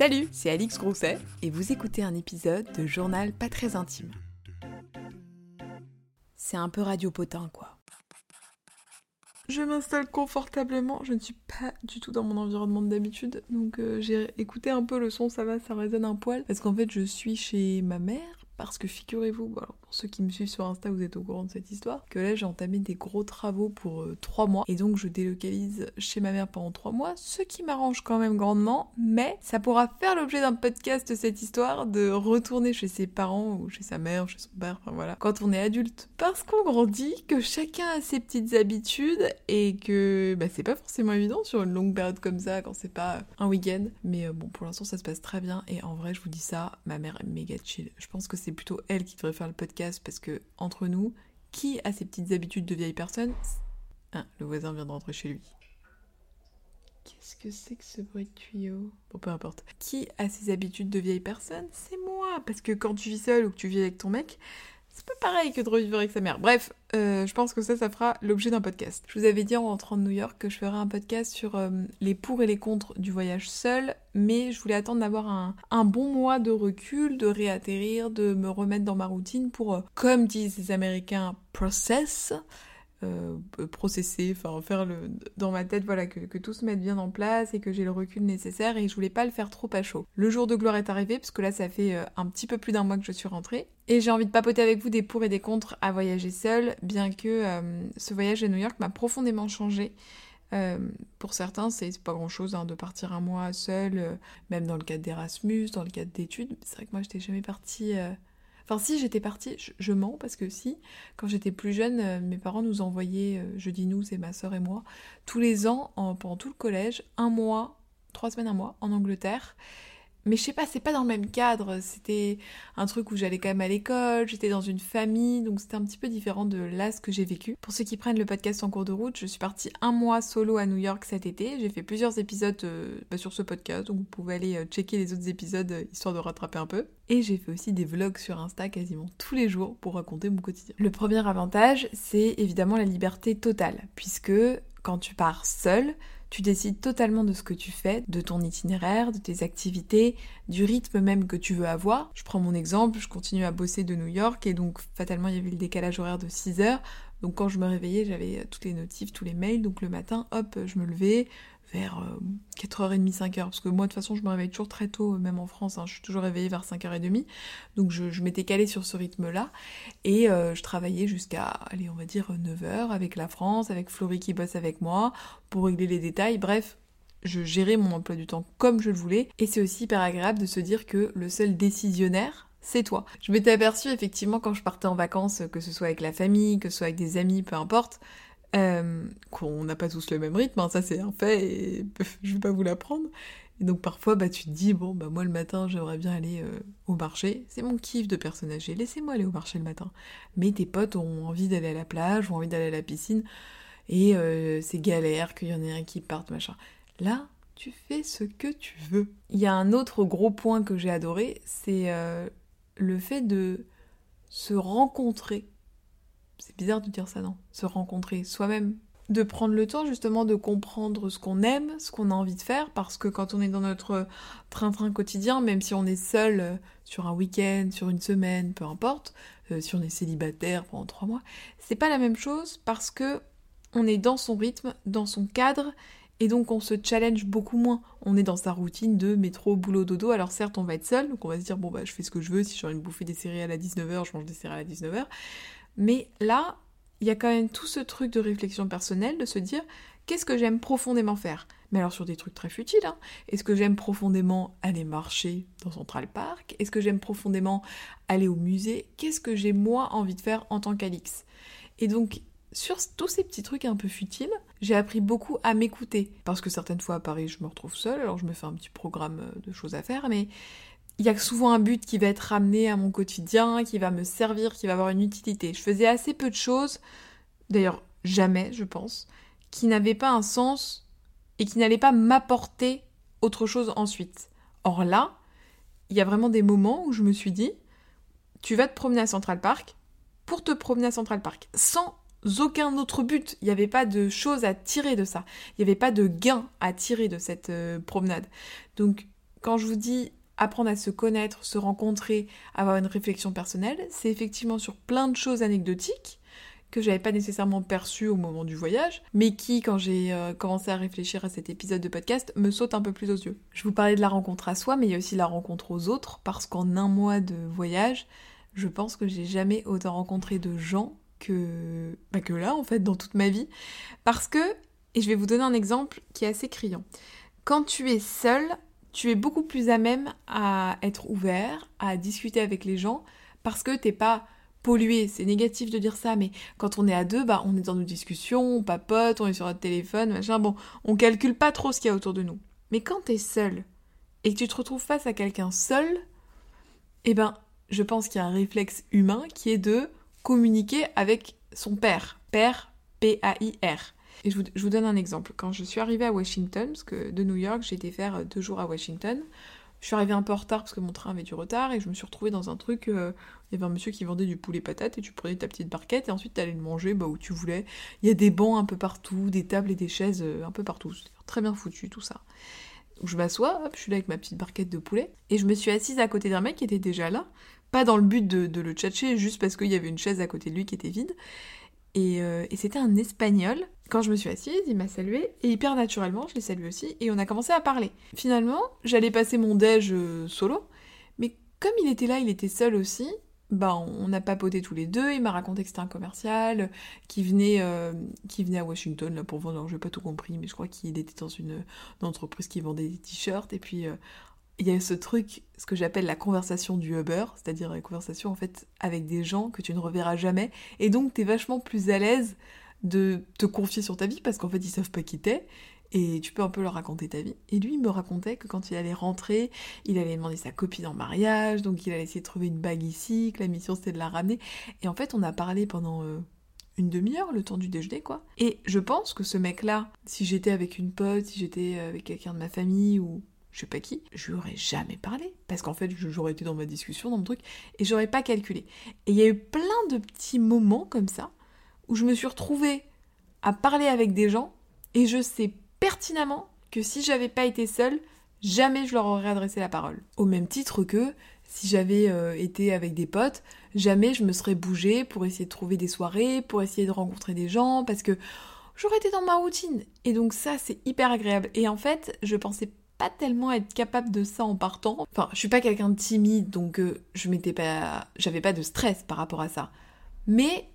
Salut, c'est Alix Grousset et vous écoutez un épisode de Journal pas très intime. C'est un peu radiopotin quoi. Je m'installe confortablement, je ne suis pas du tout dans mon environnement d'habitude, donc euh, j'ai écouté un peu le son, ça va, ça résonne un poil, parce qu'en fait je suis chez ma mère, parce que figurez-vous, ceux qui me suivent sur Insta, vous êtes au courant de cette histoire, que là j'ai entamé des gros travaux pour euh, trois mois et donc je délocalise chez ma mère pendant trois mois, ce qui m'arrange quand même grandement, mais ça pourra faire l'objet d'un podcast cette histoire de retourner chez ses parents ou chez sa mère, chez son père, enfin voilà, quand on est adulte. Parce qu'on grandit, que chacun a ses petites habitudes et que bah, c'est pas forcément évident sur une longue période comme ça quand c'est pas un week-end. Mais euh, bon, pour l'instant ça se passe très bien et en vrai, je vous dis ça, ma mère est méga chill. Je pense que c'est plutôt elle qui devrait faire le podcast parce que, entre nous, qui a ses petites habitudes de vieille personne? Ah, le voisin vient de rentrer chez lui. Qu'est-ce que c'est que ce bruit de tuyau? Bon, peu importe. Qui a ses habitudes de vieille personne? C'est moi Parce que quand tu vis seul ou que tu vis avec ton mec, c'est pas pareil que de revivre avec sa mère. Bref, euh, je pense que ça, ça fera l'objet d'un podcast. Je vous avais dit en rentrant de New York que je ferais un podcast sur euh, les pour et les contre du voyage seul, mais je voulais attendre d'avoir un, bon mois de recul, de réatterrir, de me remettre dans ma routine pour, euh, comme disent les Américains, process, euh, processer, enfin faire le dans ma tête, voilà, que, tout se mette bien en place et que j'ai le recul nécessaire et je voulais pas le faire trop à chaud. Le jour de gloire est arrivé parce que là ça fait euh, un petit peu plus d'un mois que je suis rentrée et j'ai envie de papoter avec vous des pour et des contre à voyager seul, bien que euh, ce voyage à New York m'a profondément changé. Pour certains, c'est pas grand chose hein, de partir un mois seul, même dans le cadre d'Erasmus, dans le cadre d'études. C'est vrai que moi, j'étais jamais partie Enfin, si j'étais partie, je, mens parce que si, quand j'étais plus jeune, euh, mes parents nous envoyaient, euh, je dis nous, c'est ma soeur et moi, tous les ans, pendant tout le collège, un mois, trois semaines, un mois, en Angleterre. Mais je sais pas, c'est pas dans le même cadre. C'était un truc où j'allais quand même à l'école, j'étais dans une famille, donc c'était un petit peu différent de là ce que j'ai vécu. Pour ceux qui prennent le podcast en cours de route, je suis partie un mois solo à New York cet été. J'ai fait plusieurs épisodes euh, bah, sur ce podcast, donc vous pouvez aller euh, checker les autres épisodes euh, histoire de rattraper un peu. Et j'ai fait aussi des vlogs sur Insta quasiment tous les jours pour raconter mon quotidien. Le premier avantage, c'est évidemment la liberté totale, puisque quand tu pars seul, tu décides totalement de ce que tu fais, de ton itinéraire, de tes activités, du rythme même que tu veux avoir. Je prends mon exemple, je continue à bosser de New York et donc fatalement il y avait le décalage horaire de 6 heures. Donc quand je me réveillais, j'avais toutes les notifs, tous les mails. Donc le matin, hop, je me levais, vers 4h30, 5h, parce que moi de toute façon je me réveille toujours très tôt, même en France, hein, je suis toujours réveillée vers 5h30, donc je, m'étais calée sur ce rythme-là, et euh, je travaillais jusqu'à, allez on va dire 9h avec la France, avec Florie qui bosse avec moi, pour régler les détails, bref, je gérais mon emploi du temps comme je le voulais, et c'est aussi hyper agréable de se dire que le seul décisionnaire, c'est toi. Je m'étais aperçue effectivement quand je partais en vacances, que ce soit avec la famille, que ce soit avec des amis, peu importe, euh, qu'on n'a pas tous le même rythme, hein, ça c'est un fait et je vais pas vous l'apprendre. Et donc parfois bah tu te dis bon bah moi le matin j'aimerais bien aller euh, au marché, c'est mon kiff de personne âgée, laissez-moi aller au marché le matin. Mais tes potes ont envie d'aller à la plage, ont envie d'aller à la piscine et euh, c'est galère qu'il y en ait un qui parte machin. Là tu fais ce que tu veux. Il y a un autre gros point que j'ai adoré, c'est le fait de se rencontrer c'est bizarre de dire ça, non Se rencontrer soi-même. De prendre le temps justement de comprendre ce qu'on aime, ce qu'on a envie de faire, parce que quand on est dans notre train-train quotidien, même si on est seul euh, sur un week-end, sur une semaine, peu importe, euh, si on est célibataire pendant trois mois, c'est pas la même chose parce que on est dans son rythme, dans son cadre, et donc on se challenge beaucoup moins. On est dans sa routine de métro, boulot, dodo. Alors certes, on va être seul, donc on va se dire bon bah je fais ce que je veux. Si j'ai envie de bouffer des céréales à 19h, je mange des céréales à 19h. Mais là, il y a quand même tout ce truc de réflexion personnelle, de se dire qu'est-ce que j'aime profondément faire? Mais alors sur des trucs très futiles, hein. Est-ce que j'aime profondément aller marcher dans Central Park? Est-ce que j'aime profondément aller au musée? Qu'est-ce que j'ai moi envie de faire en tant qu'Alix? Et donc sur tous ces petits trucs un peu futiles, j'ai appris beaucoup à m'écouter. Parce que certaines fois à Paris, je me retrouve seule, alors je me fais un petit programme euh, de choses à faire, mais il y a souvent un but qui va être ramené à mon quotidien, qui va me servir, qui va avoir une utilité. Je faisais assez peu de choses, d'ailleurs jamais, je pense, qui n'avaient pas un sens et qui n'allaient pas m'apporter autre chose ensuite. Or là, il y a vraiment des moments où je me suis dit, tu vas te promener à Central Park pour te promener à Central Park, sans aucun autre but. Il n'y avait pas de choses à tirer de ça. Il n'y avait pas de gain à tirer de cette euh, promenade. Donc quand je vous dis apprendre à se connaître, se rencontrer, avoir une réflexion personnelle, c'est effectivement sur plein de choses anecdotiques que j'avais pas nécessairement perçues au moment du voyage, mais qui, quand j'ai euh, commencé à réfléchir à cet épisode de podcast, me sautent un peu plus aux yeux. Je vous parlais de la rencontre à soi, mais il y a aussi la rencontre aux autres, parce qu'en un mois de voyage, je pense que j'ai jamais autant rencontré de gens que, bah que là, en fait, dans toute ma vie. Parce que, et je vais vous donner un exemple qui est assez criant. Quand tu es seul, tu es beaucoup plus à même à être ouvert, à discuter avec les gens, parce que t'es pas pollué. C'est négatif de dire ça, mais quand on est à deux, bah on est dans nos discussions, on papote, on est sur notre téléphone, machin. Bon, on calcule pas trop ce qu'il y a autour de nous. Mais quand t'es seul et que tu te retrouves face à quelqu'un seul, eh ben, je pense qu'il y a un réflexe humain qui est de communiquer avec son père. Père, P-A-I-R. Et je vous, donne un exemple. Quand je suis arrivée à Washington, parce que de New York, j'ai été faire deux jours à Washington, je suis arrivée un peu en retard parce que mon train avait du retard et je me suis retrouvée dans un truc. Euh, il y avait un monsieur qui vendait du poulet patate et tu prenais ta petite barquette et ensuite t'allais le manger bah, où tu voulais. Il y a des bancs un peu partout, des tables et des chaises euh, un peu partout. Très bien foutu tout ça. Donc je m'assois, je suis là avec ma petite barquette de poulet et je me suis assise à côté d'un mec qui était déjà là. Pas dans le but de, le tchatcher, juste parce qu'il y avait une chaise à côté de lui qui était vide. Euh, et, c'était un espagnol. Quand je me suis assise, il m'a salué et hyper naturellement, je l'ai salué aussi et on a commencé à parler. Finalement, j'allais passer mon déj euh, solo, mais comme il était là, il était seul aussi. Bah, on a papoté tous les deux. Il m'a raconté que c'était un commercial qui venait, euh, qui venait à Washington là pour vendre. Alors, j'ai pas tout compris, mais je crois qu'il était dans une, une, entreprise qui vendait des t-shirts. Et puis, il y a ce truc, ce que j'appelle la conversation du Uber, c'est-à-dire la conversation en fait avec des gens que tu ne reverras jamais, et donc tu es vachement plus à l'aise de te confier sur ta vie parce qu'en fait ils savent pas qui t'es et tu peux un peu leur raconter ta vie. Et lui, il me racontait que quand il allait rentrer, il allait demander sa copine en mariage, donc il allait essayer de trouver une bague ici, que la mission c'était de la ramener. Et en fait, on a parlé pendant euh, une demi-heure, le temps du déjeuner, quoi. Et je pense que ce mec-là, si j'étais avec une pote, si j'étais avec quelqu'un de ma famille ou je sais pas qui, je lui jamais parlé. Parce qu'en fait, j'aurais été dans ma discussion, dans mon truc, et j'aurais pas calculé. Et il y a eu plein de petits moments comme ça, où je me suis retrouvée à parler avec des gens, et je sais pertinemment que si j'avais pas été seule, jamais je leur aurais adressé la parole. Au même titre que si j'avais euh, été avec des potes, jamais je me serais bougée pour essayer de trouver des soirées, pour essayer de rencontrer des gens, parce que j'aurais été dans ma routine. Et donc ça, c'est hyper agréable. Et en fait, je pensais pas tellement être capable de ça en partant. Enfin, je suis pas quelqu'un de timide, donc euh, je m'étais pas, j'avais pas de stress par rapport à ça. Mais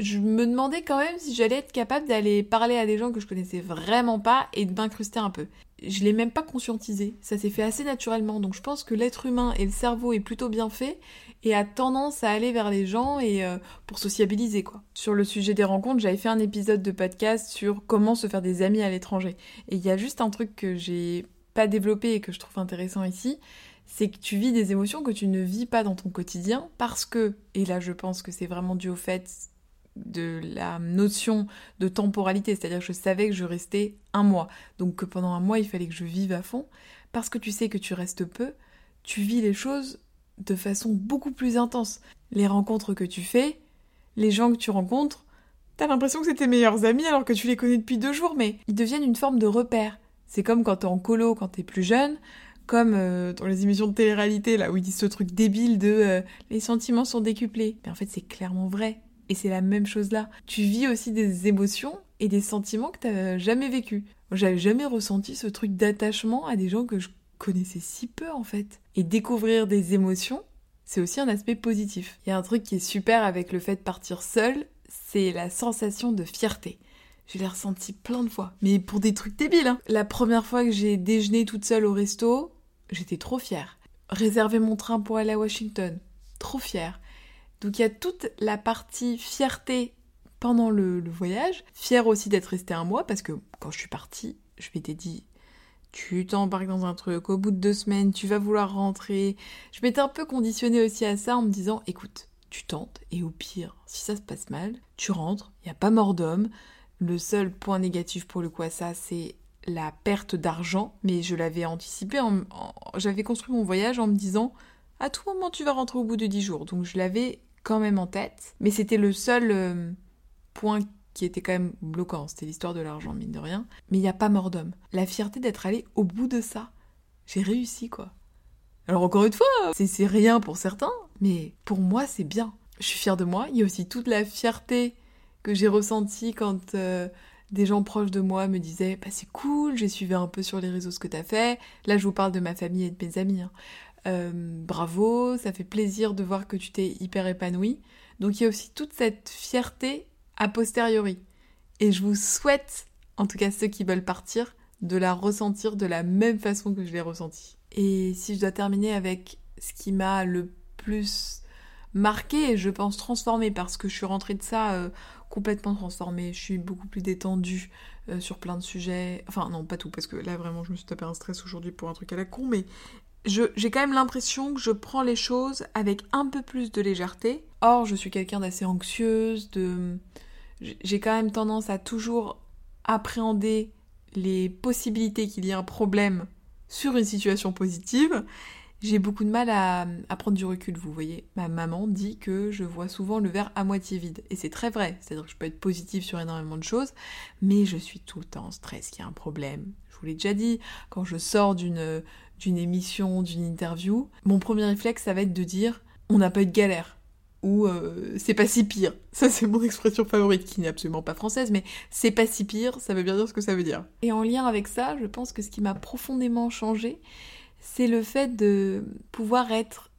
je me demandais quand même si j'allais être capable d'aller parler à des gens que je connaissais vraiment pas et de m'incruster un peu. Je l'ai même pas conscientisé, ça s'est fait assez naturellement, donc je pense que l'être humain et le cerveau est plutôt bien fait et a tendance à aller vers les gens et euh, pour sociabiliser quoi. Sur le sujet des rencontres, j'avais fait un épisode de podcast sur comment se faire des amis à l'étranger et il y a juste un truc que j'ai développé et que je trouve intéressant ici, c'est que tu vis des émotions que tu ne vis pas dans ton quotidien parce que, et là je pense que c'est vraiment dû au fait de la notion de temporalité, c'est-à-dire que je savais que je restais un mois, donc que pendant un mois il fallait que je vive à fond, parce que tu sais que tu restes peu, tu vis les choses de façon beaucoup plus intense. Les rencontres que tu fais, les gens que tu rencontres, t'as l'impression que c'est tes meilleurs amis alors que tu les connais depuis deux jours, mais ils deviennent une forme de repère. C'est comme quand t'es en colo, quand t'es plus jeune, comme euh, dans les émissions de télé-réalité, là où ils disent ce truc débile de euh, les sentiments sont décuplés. Mais en fait, c'est clairement vrai. Et c'est la même chose là. Tu vis aussi des émotions et des sentiments que t'as jamais vécu. J'avais jamais ressenti ce truc d'attachement à des gens que je connaissais si peu en fait. Et découvrir des émotions, c'est aussi un aspect positif. Il y a un truc qui est super avec le fait de partir seul, c'est la sensation de fierté. Je l'ai ressenti plein de fois. Mais pour des trucs débiles, hein. La première fois que j'ai déjeuné toute seule au resto, j'étais trop fière. Réserver mon train pour aller à Washington, trop fière. Donc il y a toute la partie fierté pendant le, voyage. Fière aussi d'être restée un mois parce que quand je suis partie, je m'étais dit tu t'embarques dans un truc, au bout de deux semaines, tu vas vouloir rentrer. Je m'étais un peu conditionnée aussi à ça en me disant, écoute, tu tentes, et au pire, si ça se passe mal, tu rentres, il n'y a pas mort d'homme, le seul point négatif pour le coup à ça, c'est la perte d'argent, mais je l'avais anticipé, j'avais construit mon voyage en me disant à tout moment tu vas rentrer au bout de 10 jours, donc je l'avais quand même en tête, mais c'était le seul euh, point qui était quand même bloquant, c'était l'histoire de l'argent, mine de rien, mais il n'y a pas mort d'homme. La fierté d'être allé au bout de ça. j'ai réussi quoi. Alors encore une fois, c'est rien pour certains, mais pour moi c'est bien. Je suis fière de moi. Il y a aussi toute la fierté j'ai ressentie quand euh, des gens proches de moi me disaient bah, c'est cool, j'ai suivi un peu sur les réseaux ce que t'as fait. Là je vous parle de ma famille et de mes amis. Hein. Euh, bravo, ça fait plaisir de voir que tu t'es hyper épanoui. Donc il y a aussi toute cette fierté a posteriori. Et je vous souhaite, en tout cas ceux qui veulent partir, de la ressentir de la même façon que je l'ai ressentie. Et si je dois terminer avec ce qui m'a le plus marqué je pense transformé parce que je suis rentrée de ça euh, complètement transformée, je suis beaucoup plus détendue euh, sur plein de sujets, enfin non pas tout parce que là vraiment je me suis tapé un stress aujourd'hui pour un truc à la con mais j'ai quand même l'impression que je prends les choses avec un peu plus de légèreté. Or je suis quelqu'un d'assez anxieuse, de j'ai quand même tendance à toujours appréhender les possibilités qu'il y ait un problème sur une situation positive, j'ai beaucoup de mal à, prendre du recul, vous voyez. Ma maman dit que je vois souvent le verre à moitié vide. Et c'est très vrai, c'est-à-dire que je peux être positive sur énormément de choses, mais je suis tout le temps en stress, qu'il y a un problème. Je vous l'ai déjà dit, quand je sors d'une, émission, d'une interview, mon premier réflexe, ça va être de dire on n'a pas eu de galère ou euh, c'est pas si pire. Ça c'est mon expression favorite qui n'est absolument pas française, mais c'est pas si pire, ça veut bien dire ce que ça veut dire. Et en lien avec ça, je pense que ce qui m'a profondément changé, c'est le fait de pouvoir être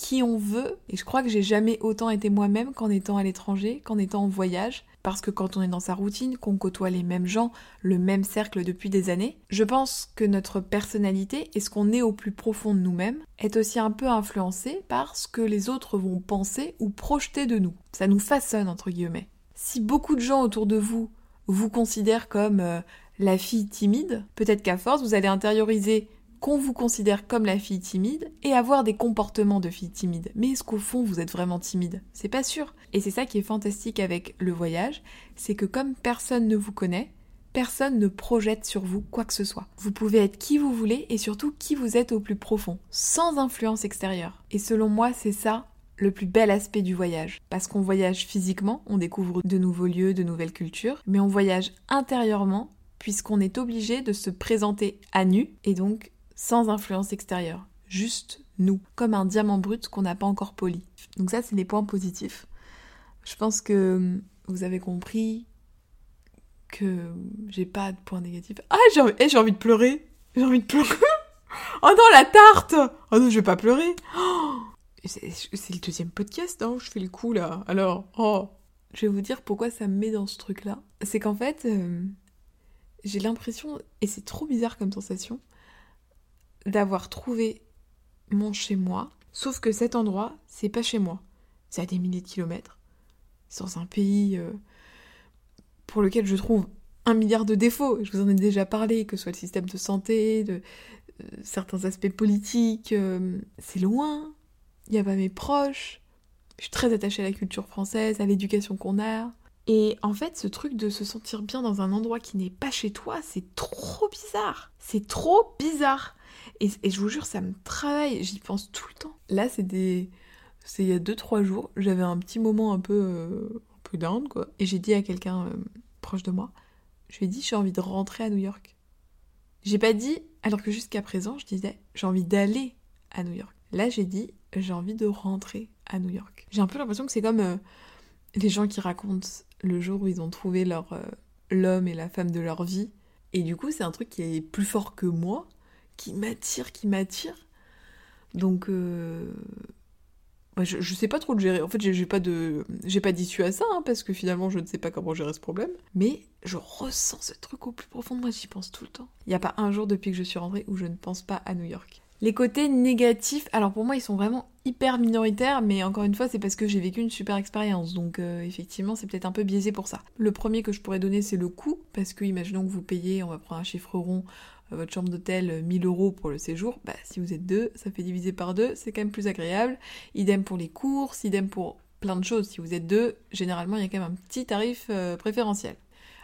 qui on veut. Et je crois que j'ai jamais autant été moi-même qu'en étant à l'étranger, qu'en étant en voyage. Parce que quand on est dans sa routine, qu'on côtoie les mêmes gens, le même cercle depuis des années, je pense que notre personnalité et ce qu'on est au plus profond de nous-mêmes est aussi un peu influencé par ce que les autres vont penser ou projeter de nous. Ça nous façonne, entre guillemets. Si beaucoup de gens autour de vous vous considèrent comme euh, la fille timide, peut-être qu'à force, vous allez intérioriser qu'on vous considère comme la fille timide et avoir des comportements de fille timide. Mais est-ce qu'au fond vous êtes vraiment timide? C'est pas sûr. Et c'est ça qui est fantastique avec le voyage, c'est que comme personne ne vous connaît, personne ne projette sur vous quoi que ce soit. Vous pouvez être qui vous voulez et surtout qui vous êtes au plus profond, sans influence extérieure. Et selon moi, c'est ça le plus bel aspect du voyage. Parce qu'on voyage physiquement, on découvre de nouveaux lieux, de nouvelles cultures, mais on voyage intérieurement puisqu'on est obligé de se présenter à nu et donc sans influence extérieure, juste nous, comme un diamant brut qu'on n'a pas encore poli. Donc ça, c'est les points positifs. Je pense que vous avez compris que j'ai pas de points négatifs. Ah, j'ai envie, eh, envie de pleurer. J'ai envie de pleurer. oh non, la tarte Oh non, je vais pas pleurer. C'est le deuxième podcast, hein, je fais le coup là. Alors, oh Je vais vous dire pourquoi ça me met dans ce truc-là. C'est qu'en fait, euh, j'ai l'impression, et c'est trop bizarre comme sensation, d'avoir trouvé mon chez moi, sauf que cet endroit, c'est pas chez moi. C'est à des milliers de kilomètres. C'est dans un pays euh, pour lequel je trouve un milliard de défauts. Je vous en ai déjà parlé, que ce soit le système de santé, de euh, certains aspects politiques. Euh, c'est loin. Il n'y a pas mes proches. Je suis très attachée à la culture française, à l'éducation qu'on a. Et en fait, ce truc de se sentir bien dans un endroit qui n'est pas chez toi, c'est trop bizarre. C'est trop bizarre. Et, je vous jure, ça me travaille, j'y pense tout le temps. Là, c'est des. C'est il y a 2-3 jours, j'avais un petit moment un peu. Euh, un peu down, quoi. Et j'ai dit à quelqu'un euh, proche de moi, je lui ai dit, j'ai envie de rentrer à New York. J'ai pas dit, alors que jusqu'à présent, je disais, j'ai envie d'aller à New York. Là, j'ai dit, j'ai envie de rentrer à New York. J'ai un peu l'impression que c'est comme euh, les gens qui racontent le jour où ils ont trouvé leur l'homme et la femme de leur vie. Et du coup, c'est un truc qui est plus fort que moi qui m'attire, qui m'attire. Donc, euh, bah, je, je, sais pas trop le gérer. En fait, j'ai pas de, j'ai pas d'issue à ça, hein, parce que finalement, je ne sais pas comment gérer ce problème. Mais je ressens ce truc au plus profond de moi, j'y pense tout le temps. Il n'y a pas un jour depuis que je suis rentrée où je ne pense pas à New York. Les côtés négatifs, alors pour moi, ils sont vraiment hyper minoritaires, mais encore une fois, c'est parce que j'ai vécu une super expérience, donc euh, effectivement, c'est peut-être un peu biaisé pour ça. Le premier que je pourrais donner, c'est le coût, parce que imaginons que vous payez, on va prendre un chiffre rond, votre chambre d'hôtel 1000 euros pour le séjour, bah, si vous êtes deux, ça fait diviser par deux, c'est quand même plus agréable. Idem pour les courses, idem pour plein de choses. Si vous êtes deux, généralement, il y a quand même un petit tarif euh, préférentiel.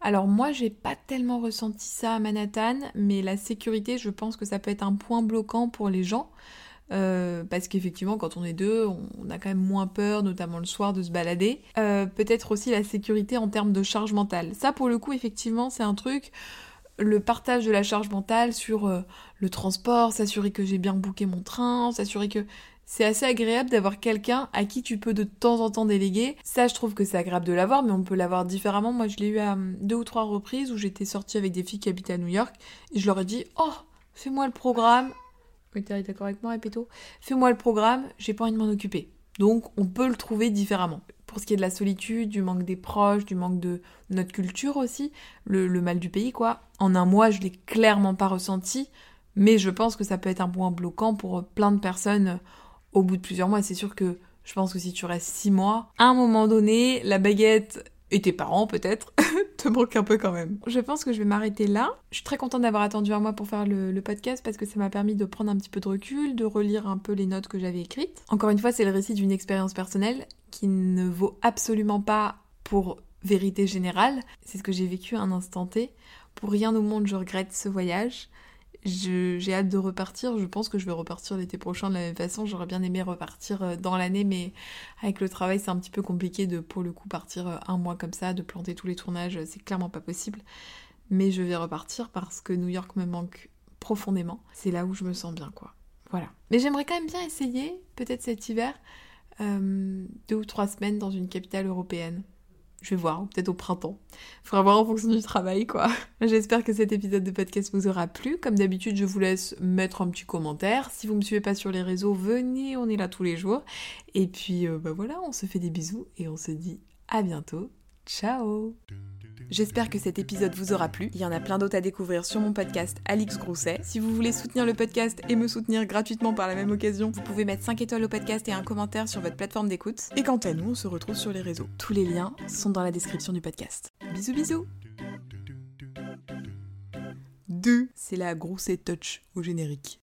Alors moi, j'ai pas tellement ressenti ça à Manhattan, mais la sécurité, je pense que ça peut être un point bloquant pour les gens. Euh, parce qu'effectivement, quand on est deux, on, a quand même moins peur, notamment le soir, de se balader. Euh, peut-être aussi la sécurité en termes de charge mentale. Ça, pour le coup, effectivement, c'est un truc le partage de la charge mentale sur euh, le transport, s'assurer que j'ai bien booké mon train, s'assurer que c'est assez agréable d'avoir quelqu'un à qui tu peux de temps en temps déléguer. Ça, je trouve que c'est agréable de l'avoir, mais on peut l'avoir différemment. Moi, je l'ai eu à hum, deux ou trois reprises où j'étais sortie avec des filles qui habitaient à New York et je leur ai dit Oh, fais-moi le programme. Oui, t'es d'accord avec moi, Répéto Fais-moi le programme, j'ai pas envie de m'en occuper. Donc, on peut le trouver différemment. Pour ce qui est de la solitude, du manque des proches, du manque de notre culture aussi, le, le mal du pays, quoi. En un mois, je l'ai clairement pas ressenti, mais je pense que ça peut être un point bloquant pour plein de personnes au bout de plusieurs mois. C'est sûr que je pense que si tu restes six mois, à un moment donné, la baguette et tes parents peut-être te manquent un peu quand même. Je pense que je vais m'arrêter là. Je suis très contente d'avoir attendu un mois pour faire le, podcast parce que ça m'a permis de prendre un petit peu de recul, de relire un peu les notes que j'avais écrites. Encore une fois, c'est le récit d'une expérience personnelle qui ne vaut absolument pas pour vérité générale. C'est ce que j'ai vécu un instant T. Pour rien au monde, je regrette ce voyage. J'ai hâte de repartir. Je pense que je vais repartir l'été prochain de la même façon. J'aurais bien aimé repartir euh, dans l'année, mais avec le travail, c'est un petit peu compliqué de, pour le coup, partir euh, un mois comme ça, de planter tous les tournages. C'est clairement pas possible. Mais je vais repartir parce que New York me manque profondément. C'est là où je me sens bien, quoi. Voilà. Mais j'aimerais quand même bien essayer, peut-être cet hiver, euh, deux ou trois semaines dans une capitale européenne. Je vais voir, peut-être au printemps. Faudra voir en fonction du travail, quoi. J'espère que cet épisode de podcast vous aura plu. Comme d'habitude, je vous laisse mettre un petit commentaire. Si vous me suivez pas sur les réseaux, venez, on est là tous les jours. Et puis, euh, bah voilà, on se fait des bisous et on se dit à bientôt. Ciao J'espère que cet épisode vous aura plu. Il y en a plein d'autres à découvrir sur mon podcast Alix Grousset. Si vous voulez soutenir le podcast et me soutenir gratuitement par la même occasion, vous pouvez mettre 5 étoiles au podcast et un commentaire sur votre plateforme d'écoute. Et quant à nous, on se retrouve sur les réseaux. Tous les liens sont dans la description du podcast. Bisous bisous 2. C'est la Grousset Touch au générique.